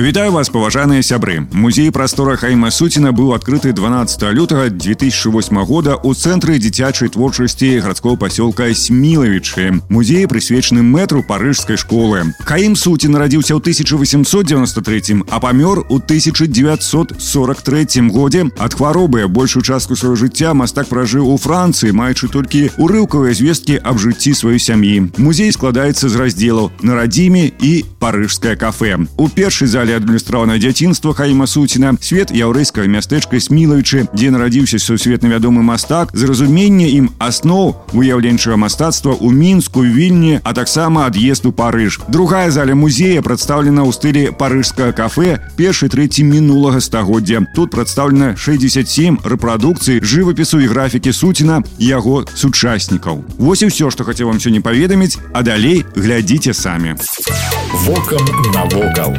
Вітаю вас паважаныя сябры музей прастора хайма суціна быў адкрыты 12 лютага 2008 года у цэнтры дзіцячай творчасці гарадского пасёлка смілавічы музеі прысвечаны мэтру парыжскай школы хаім суці нарадзіўся ў 1893 а памёр у 1943 годзе ад хваробы большую частку свайго жыцця мастак пражыў у францыі маючы толькі урыўкавыя звесткі аб жыцці сваёй сям'і музей складаецца з раздзелаў на радзіме і парыжскае кафе у першай зале далі адлюстраванае дзяцінства Хаіма Суціна, свет яўрэйскага мястэчка смілаючы, дзе нарадзіўся сусветна вядомы мастак, зразуменне ім асноў выяўленчага мастацтва ў мінску вільні, а таксама ад'езд у Парыж. Другая заля музея прадстаўлена ў стылі парыжскага кафе першай трэці мінулага стагоддзя. Тут прадстаўлена 67 рэпрадукцый жывапісу і графікі суціна яго сучаснікаў. Вось і ўсё, што хацеў вам сёння паведаміць, а далей глядзіце самі. Вокам навокал.